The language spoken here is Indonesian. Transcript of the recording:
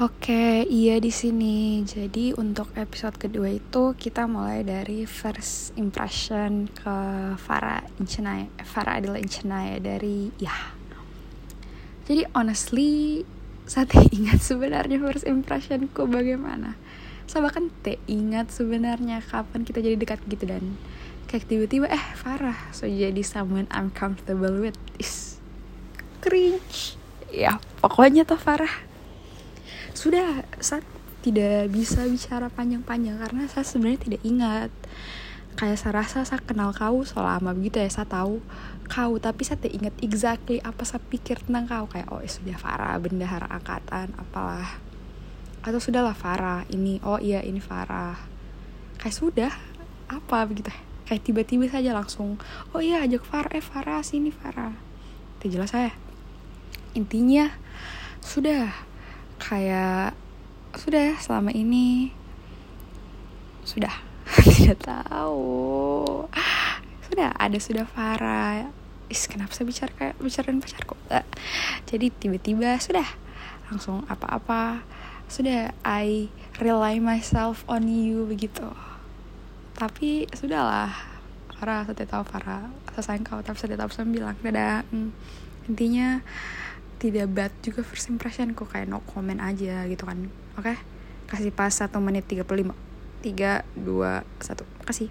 Oke, iya di sini. Jadi untuk episode kedua itu kita mulai dari first impression ke Farah Incenaya, Farah Adila Incenaya dari ya. Jadi honestly, saya ingat sebenarnya first impressionku bagaimana. Saya bahkan teh ingat sebenarnya kapan kita jadi dekat gitu dan kayak tiba-tiba eh Farah so jadi someone I'm comfortable with is cringe. Ya, pokoknya tuh Farah sudah saya tidak bisa bicara panjang-panjang karena saya sebenarnya tidak ingat. Kayak saya rasa saya kenal kau selama begitu ya saya tahu kau tapi saya tidak ingat exactly apa saya pikir tentang kau. Kayak oh ya sudah Farah bendahara angkatan apalah. Atau sudahlah Farah ini oh iya ini Farah. Kayak sudah apa begitu? Kayak tiba-tiba saja langsung oh iya ajak Farah eh Farah sini Farah. Itu jelas saya intinya sudah kayak sudah selama ini sudah. Tidak tahu. Sudah ada sudah Farah. Is kenapa saya bicara kayak bicarain pacarku uh, jadi tiba-tiba sudah langsung apa-apa. Sudah I rely myself on you begitu. Tapi sudahlah Farah saya tahu Farah. Saya sayang kau tapi saya tahu saya bilang. Dadah. Hmm. intinya tidak bad juga first impression kok kayak no comment aja gitu kan. Oke? Okay? kasih pas 1 menit 35 3 2 1 kasih